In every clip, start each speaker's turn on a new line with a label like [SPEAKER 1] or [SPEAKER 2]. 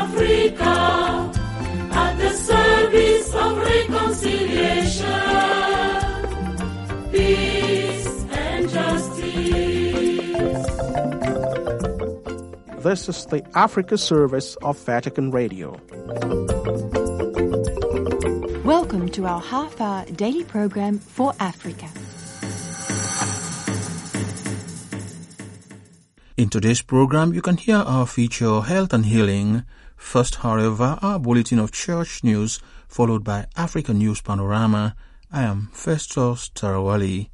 [SPEAKER 1] Africa at the service of reconciliation,
[SPEAKER 2] This is the Africa service of Vatican Radio.
[SPEAKER 3] Welcome to our half hour daily program for Africa.
[SPEAKER 4] In today's program, you can hear our feature Health and Healing. First, however, our bulletin of church news, followed by African News Panorama. I am Festus Tarawali.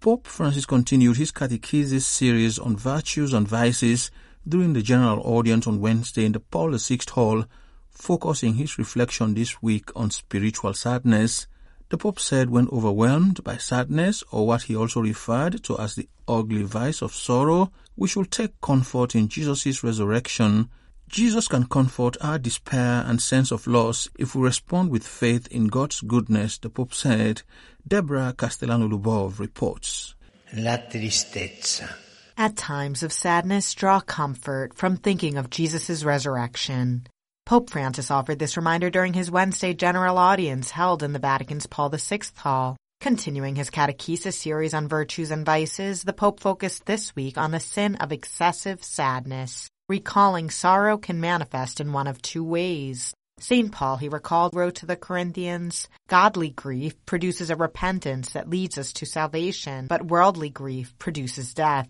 [SPEAKER 4] Pope Francis continued his catechesis series on virtues and vices during the general audience on Wednesday in the Paul VI Hall, focusing his reflection this week on spiritual sadness. The Pope said when overwhelmed by sadness, or what he also referred to as the ugly vice of sorrow, we should take comfort in Jesus' resurrection. Jesus can comfort our despair and sense of loss if we respond with faith in God's goodness, the Pope said. Deborah Castellano-Lubov reports.
[SPEAKER 5] La tristezza.
[SPEAKER 6] At times of sadness, draw comfort from thinking of Jesus' resurrection. Pope Francis offered this reminder during his Wednesday general audience held in the Vatican's Paul VI Hall. Continuing his catechesis series on virtues and vices, the Pope focused this week on the sin of excessive sadness, recalling sorrow can manifest in one of two ways. St. Paul, he recalled, wrote to the Corinthians, Godly grief produces a repentance that leads us to salvation, but worldly grief produces death.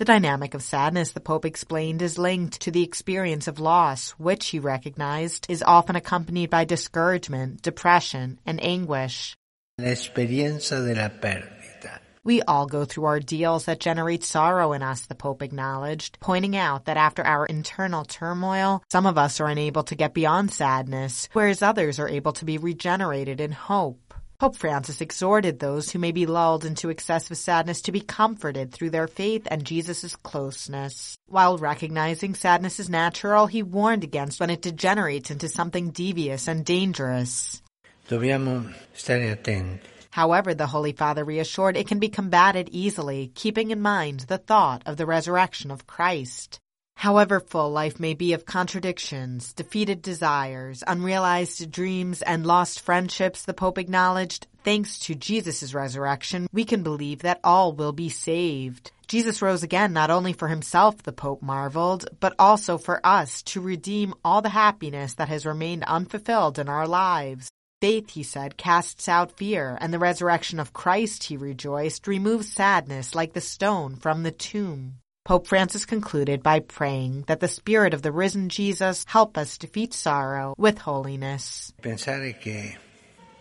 [SPEAKER 6] The dynamic of sadness, the Pope explained, is linked to the experience of loss, which he recognized is often accompanied by discouragement, depression, and anguish.
[SPEAKER 5] L'esperienza della perdita.
[SPEAKER 6] We all go through ordeals that generate sorrow in us, the Pope acknowledged, pointing out that after our internal turmoil, some of us are unable to get beyond sadness, whereas others are able to be regenerated in hope. Pope Francis exhorted those who may be lulled into excessive sadness to be comforted through their faith and Jesus' closeness. While recognizing sadness is natural, he warned against when it degenerates into something devious and dangerous.
[SPEAKER 5] Dobbiamo stare attenti.
[SPEAKER 6] However, the Holy Father reassured it can be combated easily, keeping in mind the thought of the resurrection of Christ. However full life may be of contradictions, defeated desires, unrealized dreams, and lost friendships, the Pope acknowledged, thanks to Jesus' resurrection, we can believe that all will be saved. Jesus rose again not only for himself, the Pope marveled, but also for us to redeem all the happiness that has remained unfulfilled in our lives. Faith, he said, casts out fear, and the resurrection of Christ, he rejoiced, removes sadness like the stone from the tomb. Pope Francis concluded by praying that the Spirit of the risen Jesus help us defeat sorrow with holiness.
[SPEAKER 5] Pensare che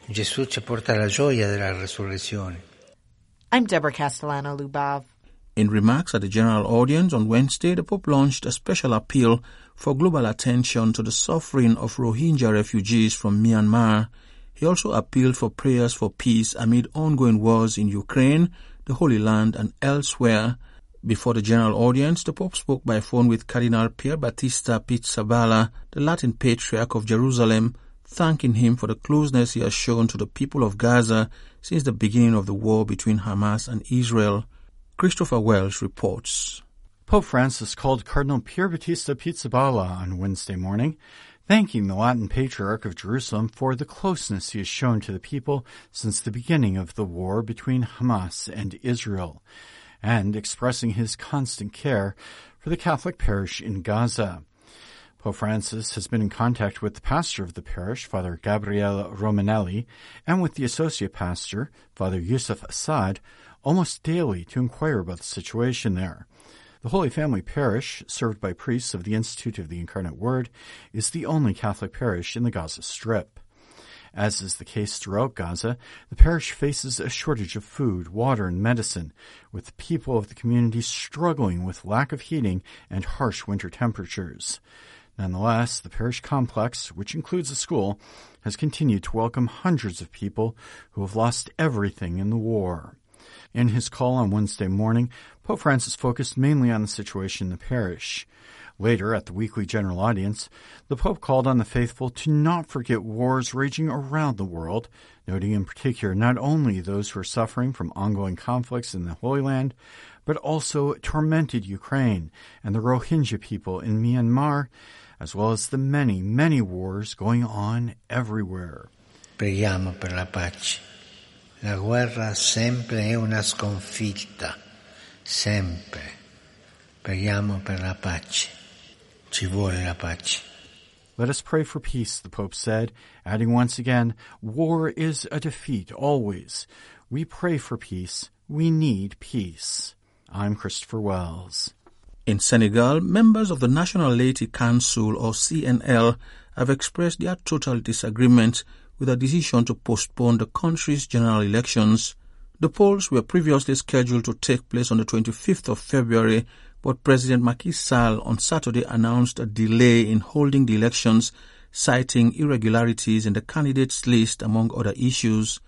[SPEAKER 5] Gesù ci porta la gioia della resurrezione.
[SPEAKER 6] I'm Deborah Castellano Lubov.
[SPEAKER 4] In remarks at the general audience on Wednesday, the Pope launched a special appeal for global attention to the suffering of Rohingya refugees from Myanmar. He also appealed for prayers for peace amid ongoing wars in Ukraine, the Holy Land, and elsewhere. Before the general audience, the Pope spoke by phone with Cardinal Pier Battista Pizzaballa, the Latin Patriarch of Jerusalem, thanking him for the closeness he has shown to the people of Gaza since the beginning of the war between Hamas and Israel. Christopher Wells reports.
[SPEAKER 7] Pope Francis called Cardinal Pier Battista Pizzaballa on Wednesday morning, thanking the Latin Patriarch of Jerusalem for the closeness he has shown to the people since the beginning of the war between Hamas and Israel, and expressing his constant care for the Catholic parish in Gaza. Pope Francis has been in contact with the pastor of the parish, Father Gabriele Romanelli, and with the associate pastor, Father Yusuf Assad, almost daily to inquire about the situation there. The Holy Family Parish, served by priests of the Institute of the Incarnate Word, is the only Catholic parish in the Gaza Strip. As is the case throughout Gaza, the parish faces a shortage of food, water, and medicine, with the people of the community struggling with lack of heating and harsh winter temperatures. Nonetheless, the parish complex, which includes a school, has continued to welcome hundreds of people who have lost everything in the war. In his call on Wednesday morning, Pope Francis focused mainly on the situation in the parish. Later, at the weekly general audience, the Pope called on the faithful to not forget wars raging around the world, noting in particular not only those who are suffering from ongoing conflicts in the Holy Land, but also tormented Ukraine and the Rohingya people in Myanmar, as well as the many, many wars going on everywhere.
[SPEAKER 5] Preghiamo per la pace. La guerra sempre è una sconfitta, sempre. Preghiamo per la pace. Ci vuole la pace.
[SPEAKER 7] Let us pray for peace, the Pope said, adding once again, war is a defeat, always. We pray for peace. We need peace. I'm Christopher Wells.
[SPEAKER 4] In Senegal, members of the National Laity Council, or CNL, have expressed their total disagreement with a decision to postpone the country's general elections. The polls were previously scheduled to take place on the 25th of February, but President Macky Sall on Saturday announced a delay in holding the elections, citing irregularities in the candidates' list, among other issues.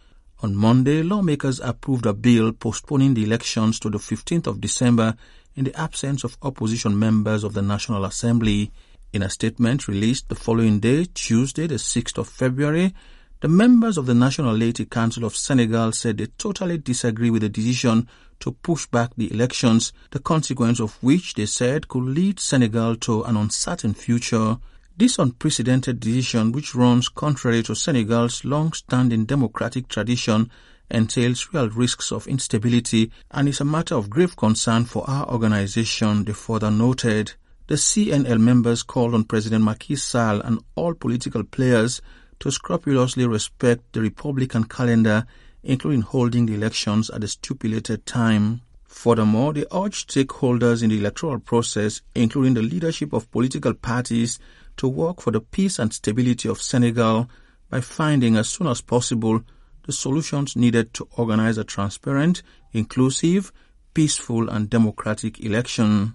[SPEAKER 4] On Monday, lawmakers approved a bill postponing the elections to the 15th of December in the absence of opposition members of the National Assembly. In a statement released the following day, Tuesday, the 6th of February, the members of the National Laity Council of Senegal said they totally disagree with the decision to push back the elections, the consequence of which they said could lead Senegal to an uncertain future. This unprecedented decision, which runs contrary to Senegal's long-standing democratic tradition, entails real risks of instability and is a matter of grave concern for our organization, they further noted. The CNL members called on President Macky Sall and all political players to scrupulously respect the Republican calendar, including holding the elections at the stipulated time. Furthermore, they urged stakeholders in the electoral process, including the leadership of political parties, to work for the peace and stability of Senegal by finding as soon as possible the solutions needed to organize a transparent, inclusive, peaceful and democratic election.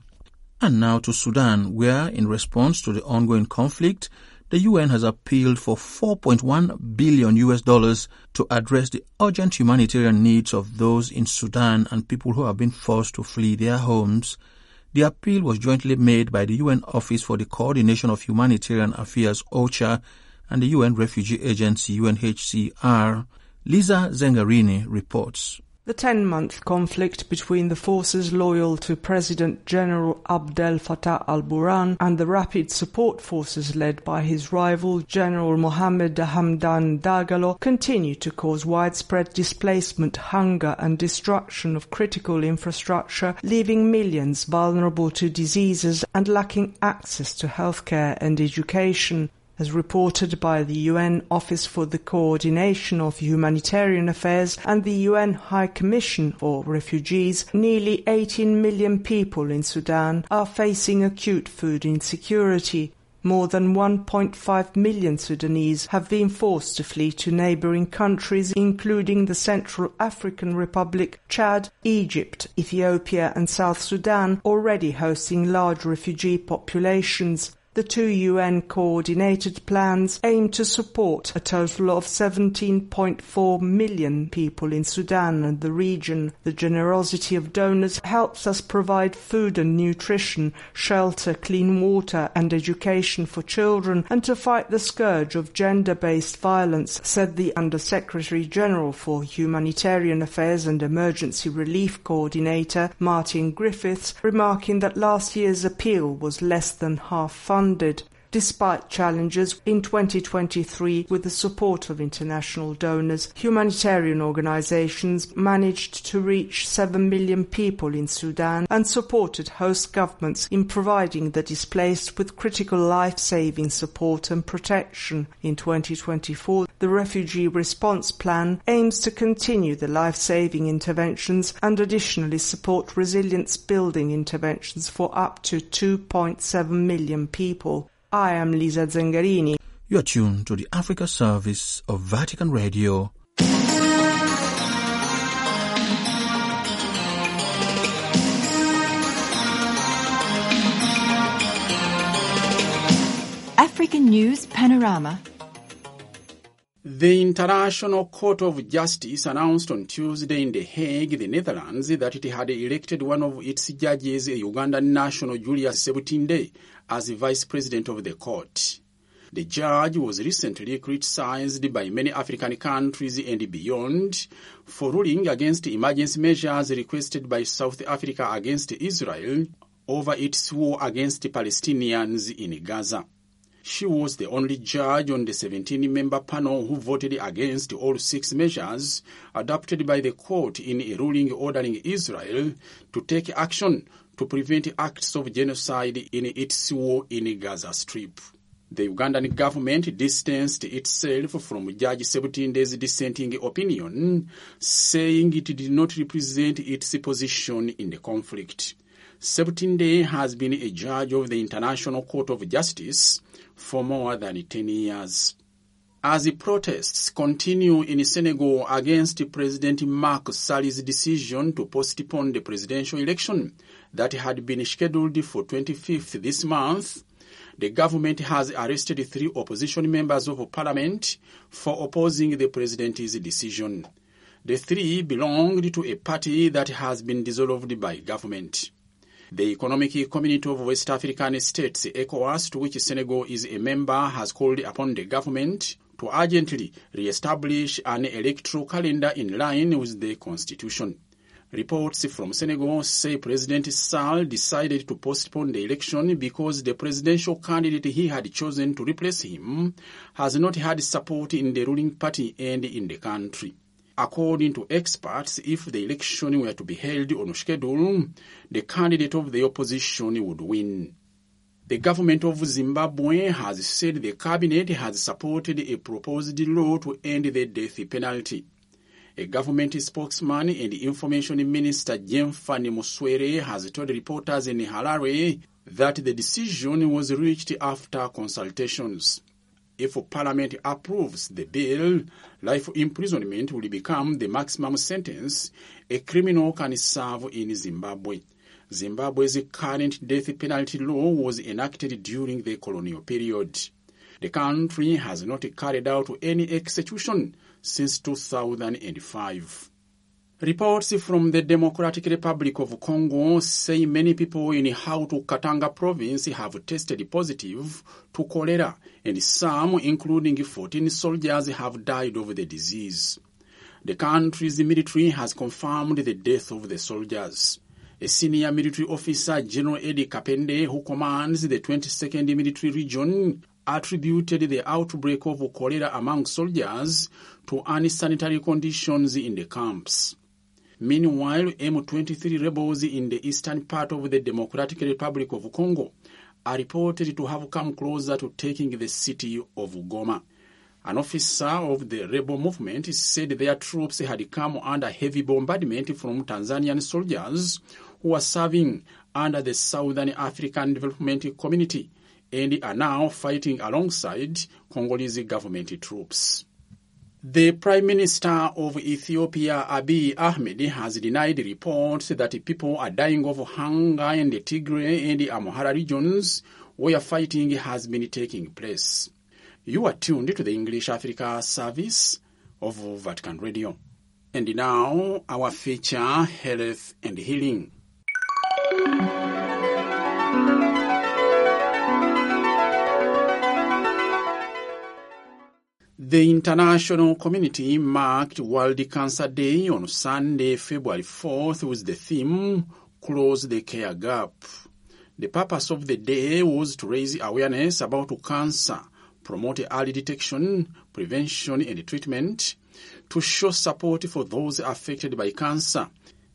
[SPEAKER 4] And now to Sudan, where, in response to the ongoing conflict, the UN has appealed for 4.1 billion US dollars to address the urgent humanitarian needs of those in Sudan and people who have been forced to flee their homes. The appeal was jointly made by the UN Office for the Coordination of Humanitarian Affairs OCHA and the UN Refugee Agency UNHCR. Lisa Zengarini reports.
[SPEAKER 8] The 10 month conflict between the forces loyal to President General Abdel Fattah al Burhan and the rapid support forces led by his rival General Mohamed Hamdan Dagalo continue to cause widespread displacement, hunger, and destruction of critical infrastructure, leaving millions vulnerable to diseases and lacking access to healthcare and education as reported by the UN Office for the Coordination of Humanitarian Affairs and the UN High Commission for Refugees, nearly 18 million people in Sudan are facing acute food insecurity. More than 1.5 million Sudanese have been forced to flee to neighboring countries, including the Central African Republic, Chad, Egypt, Ethiopia, and South Sudan, already hosting large refugee populations. The two UN coordinated plans aim to support a total of 17.4 million people in Sudan and the region. The generosity of donors helps us provide food and nutrition, shelter, clean water and education for children and to fight the scourge of gender-based violence, said the Undersecretary General for Humanitarian Affairs and Emergency Relief Coordinator Martin Griffiths, remarking that last year's appeal was less than half funded funded despite challenges in 2023 with the support of international donors humanitarian organizations managed to reach 7 million people in Sudan and supported host governments in providing the displaced with critical life-saving support and protection. In 2024 the refugee response plan aims to continue the life-saving interventions and additionally support resilience building interventions for up to 2.7 million people I am Lisa Zengarini.
[SPEAKER 4] You are tuned to the Africa service of Vatican Radio.
[SPEAKER 3] African News Panorama.
[SPEAKER 9] The International Court of Justice announced on Tuesday in The Hague, the Netherlands, that it had elected one of its judges, a Ugandan national Julius Sebutinde, as vice president of the court. The judge was recently criticized by many African countries and beyond for ruling against emergency measures requested by South Africa against Israel over its war against Palestinians in Gaza. She was the only judge on the 17 member panel who voted against all six measures adopted by the court in a ruling ordering Israel to take action to prevent acts of genocide in its war in Gaza Strip. The Ugandan government distanced itself from Judge Sebutinde's dissenting opinion, saying it did not represent its position in the conflict. Sebutinde has been a judge of the International Court of Justice for more than 10 years. As the protests continue in Senegal against President Macky Sall's decision to postpone the presidential election that had been scheduled for 25th this month, the government has arrested three opposition members of parliament for opposing the president's decision. The three belonged to a party that has been dissolved by government. The Economic Community of West African States, ECOWAS, to which Senegal is a member, has called upon the government to urgently re-establish an electoral calendar in line with the constitution. Reports from Senegal say President Sall decided to postpone the election because the presidential candidate he had chosen to replace him has not had support in the ruling party and in the country. According to experts, if the election were to be held on schedule, the candidate of the opposition would win. The government of Zimbabwe has said the cabinet has supported a proposed law to end the death penalty. A government spokesman and information minister Jemfani Muswere has told reporters in Harare that the decision was reached after consultations. If Parliament approves the bill, life imprisonment will become the maximum sentence a criminal can serve in Zimbabwe. Zimbabwe's current death penalty law was enacted during the colonial period. The country has not carried out any execution since 2005. Reports from the Democratic Republic of Congo say many people in Hautu Katanga province have tested positive to cholera, and some, including 14 soldiers, have died of the disease. The country's military has confirmed the death of the soldiers. A senior military officer, General Eddie Kapende, who commands the 22nd Military Region, attributed the outbreak of cholera among soldiers to unsanitary conditions in the camps. Meanwhile, M23 rebels in the eastern part of the Democratic Republic of Congo are reported to have come closer to taking the city of Goma. An officer of the rebel movement said their troops had come under heavy bombardment from Tanzanian soldiers who were serving under the Southern African Development Community and are now fighting alongside Congolese government troops. The Prime Minister of Ethiopia, Abiy Ahmed, has denied reports that people are dying of hunger in the Tigray and Amhara regions where fighting has been taking place. You are tuned to the English Africa service of Vatican Radio. And now, our feature, Health and Healing. The international community marked World Cancer Day on Sunday, February 4th with the theme Close the Care Gap. The purpose of the day was to raise awareness about cancer, promote early detection, prevention, and treatment, to show support for those affected by cancer,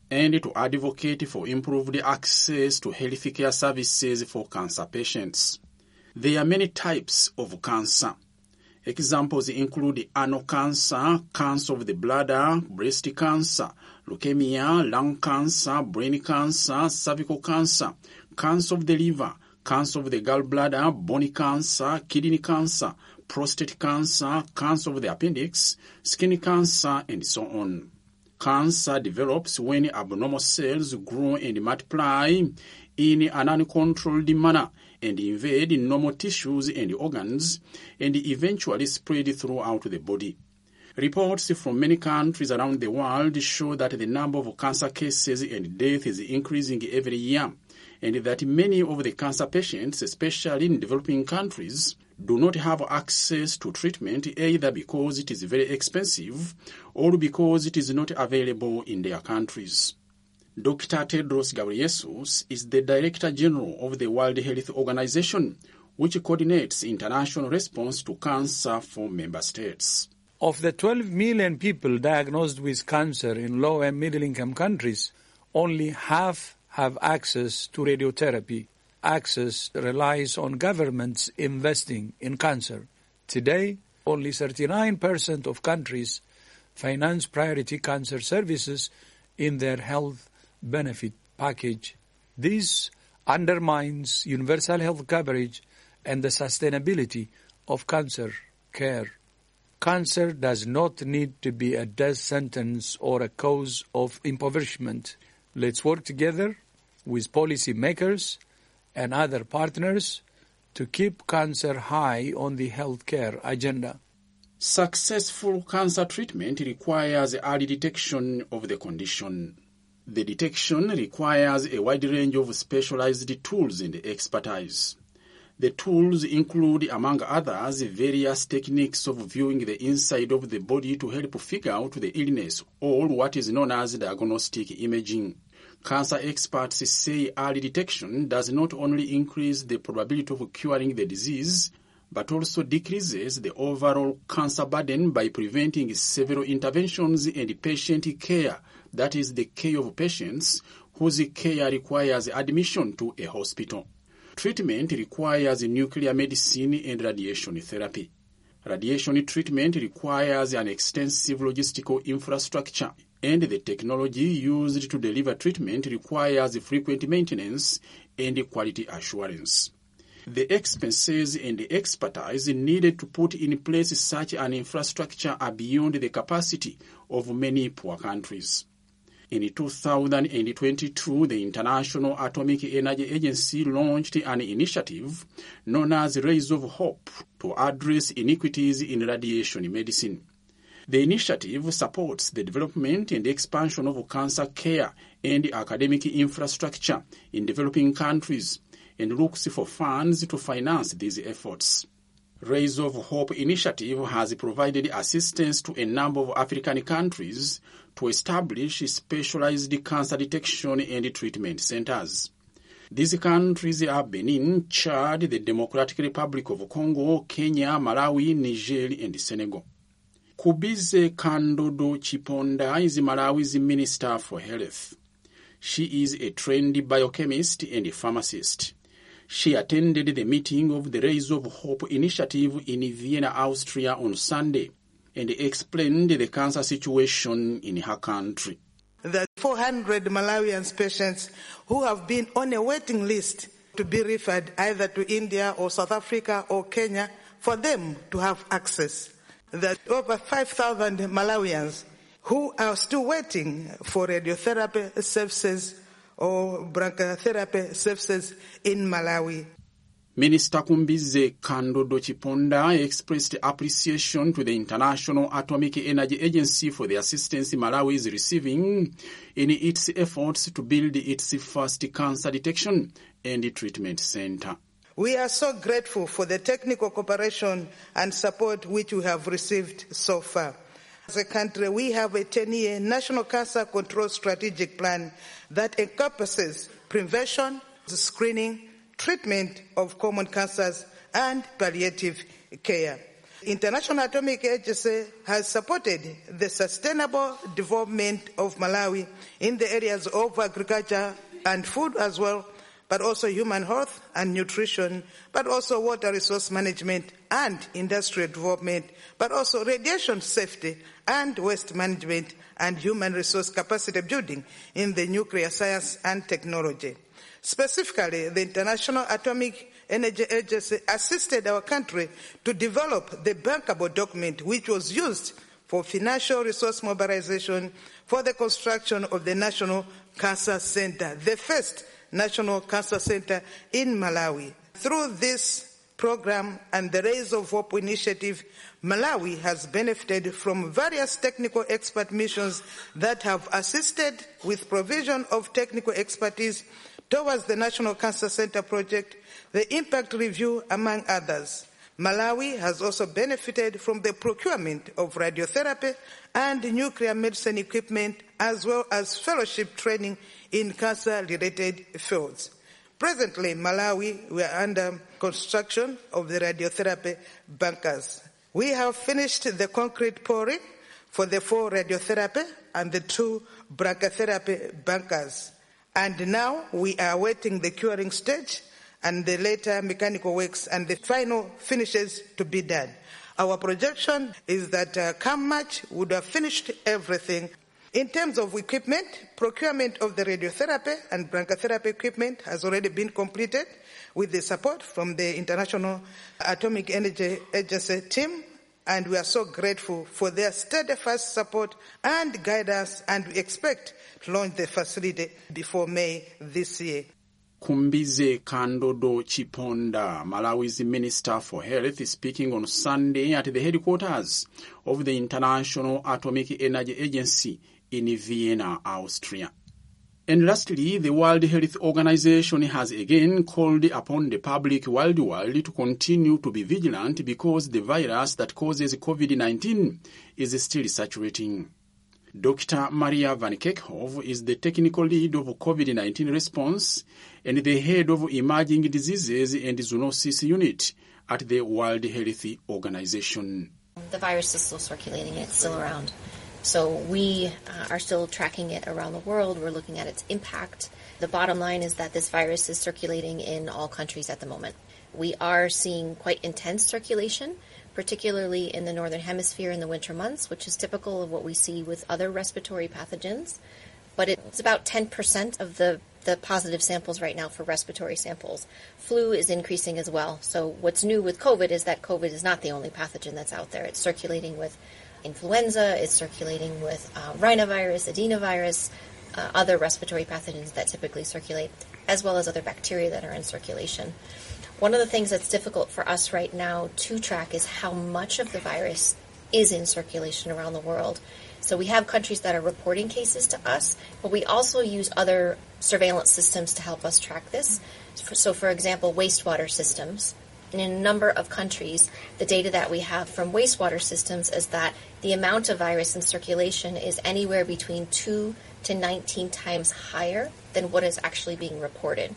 [SPEAKER 9] and to advocate for improved access to healthcare services for cancer patients. There are many types of cancer. Examples include anal cancer, cancer of the bladder, breast cancer, leukemia, lung cancer, brain cancer, cervical cancer, cancer of the liver, cancer of the gallbladder, bone cancer, kidney cancer, prostate cancer, cancer of the appendix, skin cancer, and so on. Cancer develops when abnormal cells grow and multiply in an uncontrolled manner and invade normal tissues and organs and eventually spread throughout the body. Reports from many countries around the world show that the number of cancer cases and deaths is increasing every year, and that many of the cancer patients, especially in developing countries, do not have access to treatment either because it is very expensive or because it is not available in their countries. Dr. Tedros Ghebreyesus is the Director General of the World Health Organization, which coordinates international response to cancer for member states.
[SPEAKER 10] Of the 12 million people diagnosed with cancer in low and middle income countries, only half have access to radiotherapy. Access relies on governments investing in cancer. Today, only 39% of countries finance priority cancer services in their health benefit package. This undermines universal health coverage and the sustainability of cancer care. Cancer does not need to be a death sentence or a cause of impoverishment. Let's work together with policymakers and other partners to keep cancer high on the healthcare agenda.
[SPEAKER 9] Successful cancer treatment requires early detection of the condition. The detection requires a wide range of specialized tools and expertise. The tools include, among others, various techniques of viewing the inside of the body to help figure out the illness, or what is known as diagnostic imaging. Cancer experts say early detection does not only increase the probability of curing the disease, but also decreases the overall cancer burden by preventing several interventions and patient care, that is, the care of patients whose care requires admission to a hospital. Treatment requires nuclear medicine and radiation therapy. Radiation treatment requires an extensive logistical infrastructure, and the technology used to deliver treatment requires frequent maintenance and quality assurance. The expenses and the expertise needed to put in place such an infrastructure are beyond the capacity of many poor countries. In 2022, the International Atomic Energy Agency launched an initiative known as Rays of Hope to address inequities in radiation medicine. The initiative supports the development and expansion of cancer care and academic infrastructure in developing countries and looks for funds to finance these efforts. Rays of Hope initiative has provided assistance to a number of African countries to establish specialized cancer detection and treatment centers. These countries are Benin, Chad, the Democratic Republic of Congo, Kenya, Malawi, Niger, and Senegal. Kubize Kandodo Chiponda is Malawi's Minister for Health. She is a trained biochemist and pharmacist. She attended the meeting of the Rays of Hope initiative in Vienna, Austria on Sunday and explained the cancer situation in her country.
[SPEAKER 11] The 400 Malawian patients who have been on a waiting list to be referred either to India or South Africa or Kenya for them to have access. That over 5,000 Malawians who are still waiting for radiotherapy services or brachytherapy services in Malawi.
[SPEAKER 9] Minister Khumbize Kandodo Chiponda expressed appreciation to the International Atomic Energy Agency for the assistance Malawi is receiving in its efforts to build its first cancer detection and treatment center.
[SPEAKER 11] We are so grateful for the technical cooperation and support which we have received so far. As a country, we have a 10-year National Cancer Control Strategic Plan that encompasses prevention, screening, treatment of common cancers, and palliative care. International Atomic Agency has supported the sustainable development of Malawi in the areas of agriculture and food as well, but also human health and nutrition, but also water resource management and industrial development, but also radiation safety and waste management and human resource capacity building in the nuclear science and technology. Specifically, the International Atomic Energy Agency assisted our country to develop the bankable document which was used for financial resource mobilization for the construction of the National Cancer Center, the first National Cancer Center in Malawi. Through this program and the Rays of Hope initiative, Malawi has benefited from various technical expert missions that have assisted with provision of technical expertise towards the National Cancer Center project, the impact review, among others. Malawi has also benefited from the procurement of radiotherapy and nuclear medicine equipment, as well as fellowship training in cancer-related fields. Presently, Malawi, we are under construction of the radiotherapy bunkers. We have finished the concrete pouring for the four radiotherapy and the two brachytherapy bunkers. And now we are awaiting the curing stage and the later mechanical works and the final finishes to be done. Our projection is that uh, come March we would have finished everything. In terms of equipment, procurement of the radiotherapy and brachytherapy equipment has already been completed with the support from the International Atomic Energy Agency team and we are so grateful for their steadfast support and guidance and we expect to launch the facility before May this year.
[SPEAKER 9] Kumbize Kandodo Chiponda, Malawi's Minister for Health, speaking on Sunday at the headquarters of the International Atomic Energy Agency in Vienna, Austria. And lastly, the World Health Organization has again called upon the public worldwide to continue to be vigilant because the virus that causes COVID-19 is still saturating. Dr. Maria Van Kerkhove is the technical lead of COVID-19 response and the head of emerging diseases and zoonosis unit at the World Health Organization.
[SPEAKER 12] The virus is still circulating, it's still around. So we uh, are still tracking it around the world. We're looking at its impact. The bottom line is that this virus is circulating in all countries at the moment. We are seeing quite intense circulation, particularly in the northern hemisphere in the winter months, which is typical of what we see with other respiratory pathogens. But it's about 10% of the, the positive samples right now for respiratory samples. Flu is increasing as well. So what's new with COVID is that COVID is not the only pathogen that's out there. It's circulating with influenza, it's circulating with uh, rhinovirus, adenovirus, uh, other respiratory pathogens that typically circulate, as well as other bacteria that are in circulation. One of the things that's difficult for us right now to track is how much of the virus is in circulation around the world. So we have countries that are reporting cases to us, but we also use other surveillance systems to help us track this. So, for example, wastewater systems. In a number of countries, the data that we have from wastewater systems is that the amount of virus in circulation is anywhere between 2 to 19 times higher than what is actually being reported.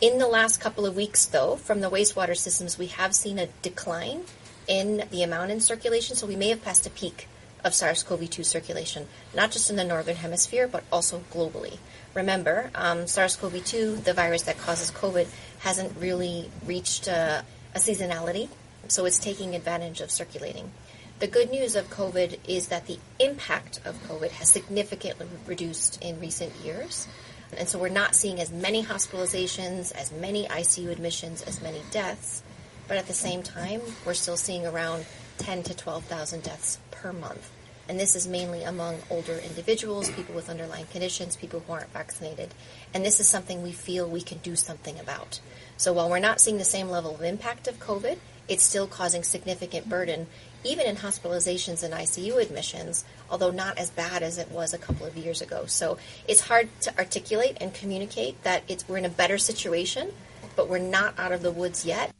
[SPEAKER 12] In the last couple of weeks, though, from the wastewater systems, we have seen a decline in the amount in circulation, so we may have passed a peak of SARS CoV 2 circulation, not just in the northern hemisphere, but also globally. Remember, um, SARS CoV 2, the virus that causes COVID, hasn't really reached uh, a seasonality, so it's taking advantage of circulating. The good news of COVID is that the impact of COVID has significantly reduced in recent years. And so we're not seeing as many hospitalizations, as many ICU admissions, as many deaths. But at the same time, we're still seeing around 10 to 12,000 deaths per month. And this is mainly among older individuals, people with underlying conditions, people who aren't vaccinated. And this is something we feel we can do something about. So while we're not seeing the same level of impact of COVID, it's still causing significant burden, even in hospitalizations and ICU admissions, although not as bad as it was a couple of years ago. So it's hard to articulate and communicate that it's, we're in a better situation, but we're not out of the woods yet.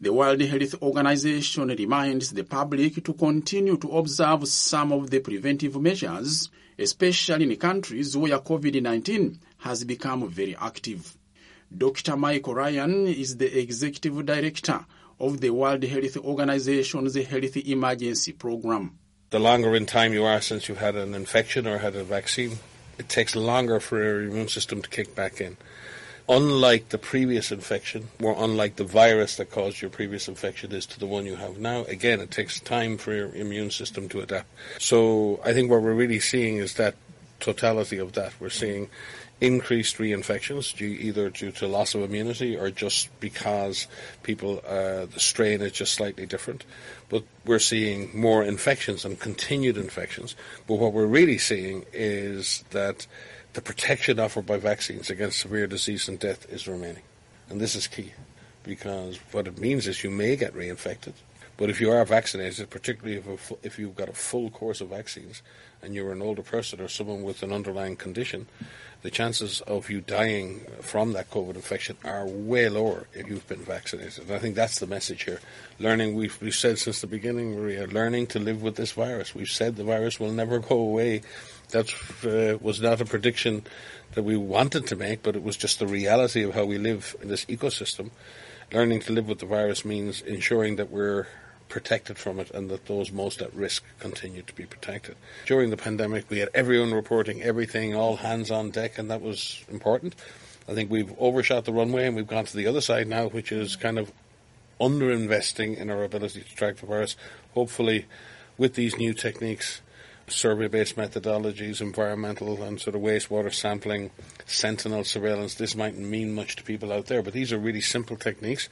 [SPEAKER 9] The World Health Organization reminds the public to continue to observe some of the preventive measures, especially in countries where COVID-19 has become very active. Dr. Michael Ryan is the executive director of the World Health Organization's Health Emergency Program.
[SPEAKER 13] The longer in time you are since you've had an infection or had a vaccine, it takes longer for your immune system to kick back in. Unlike the previous infection, or unlike the virus that caused your previous infection is to the one you have now, again, it takes time for your immune system to adapt. So I think what we're really seeing is that totality of that. We're seeing increased reinfections due either due to loss of immunity or just because people uh, the strain is just slightly different. But we're seeing more infections and continued infections. But what we're really seeing is that the protection offered by vaccines against severe disease and death is remaining, and this is key. because what it means is you may get reinfected. But if you are vaccinated, particularly if, if you've got a full course of vaccines and you're an older person or someone with an underlying condition, the chances of you dying from that COVID infection are way lower if you've been vaccinated. And I think that's the message here. Learning, we've, we've said since the beginning, Maria, learning to live with this virus. We've said the virus will never go away. That uh, was not a prediction that we wanted to make, but it was just the reality of how we live in this ecosystem. Learning to live with the virus means ensuring that we're protected from it and that those most at risk continue to be protected. During the pandemic, we had everyone reporting everything, all hands on deck, and that was important. I think we've overshot the runway and we've gone to the other side now, which is kind of underinvesting in our ability to track the virus. Hopefully, with these new techniques, survey-based methodologies, environmental and sort of wastewater sampling, sentinel surveillance, this mightn't mean much to people out there, but these are really simple techniques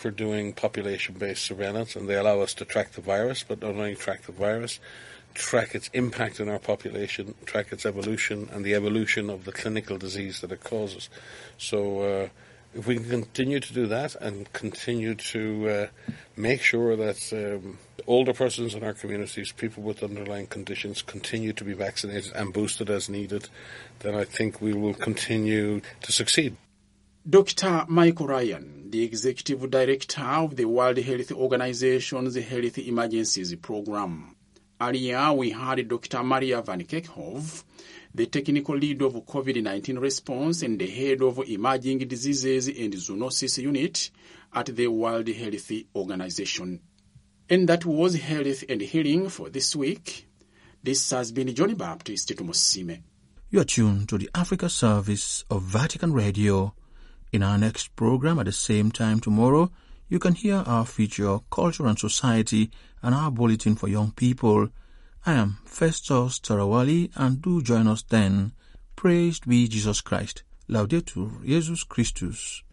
[SPEAKER 13] for doing population-based surveillance, and they allow us to track the virus, but not only track the virus, track its impact on our population, track its evolution, and the evolution of the clinical disease that it causes. So, uh, if we can continue to do that and continue to uh, make sure that um, older persons in our communities, people with underlying conditions, continue to be vaccinated and boosted as needed, then I think we will continue to succeed.
[SPEAKER 9] Dr. Michael Ryan, the Executive Director of the World Health Organization's Health Emergencies Program. Earlier, we heard Dr. Maria Van Kerkhove, the technical lead of COVID-19 response and the head of Emerging Diseases and Zoonosis Unit at the World Health Organization. And that was Health and Healing for this week. This has been Johnny Baptist Tumusiime.
[SPEAKER 4] You are tuned to the Africa service of Vatican Radio. In our next program at the same time tomorrow, you can hear our feature Culture and Society and our bulletin for young people. I am Festus Tarawali and do join us then. Praised be Jesus Christ. Laudetur Jesus Christus.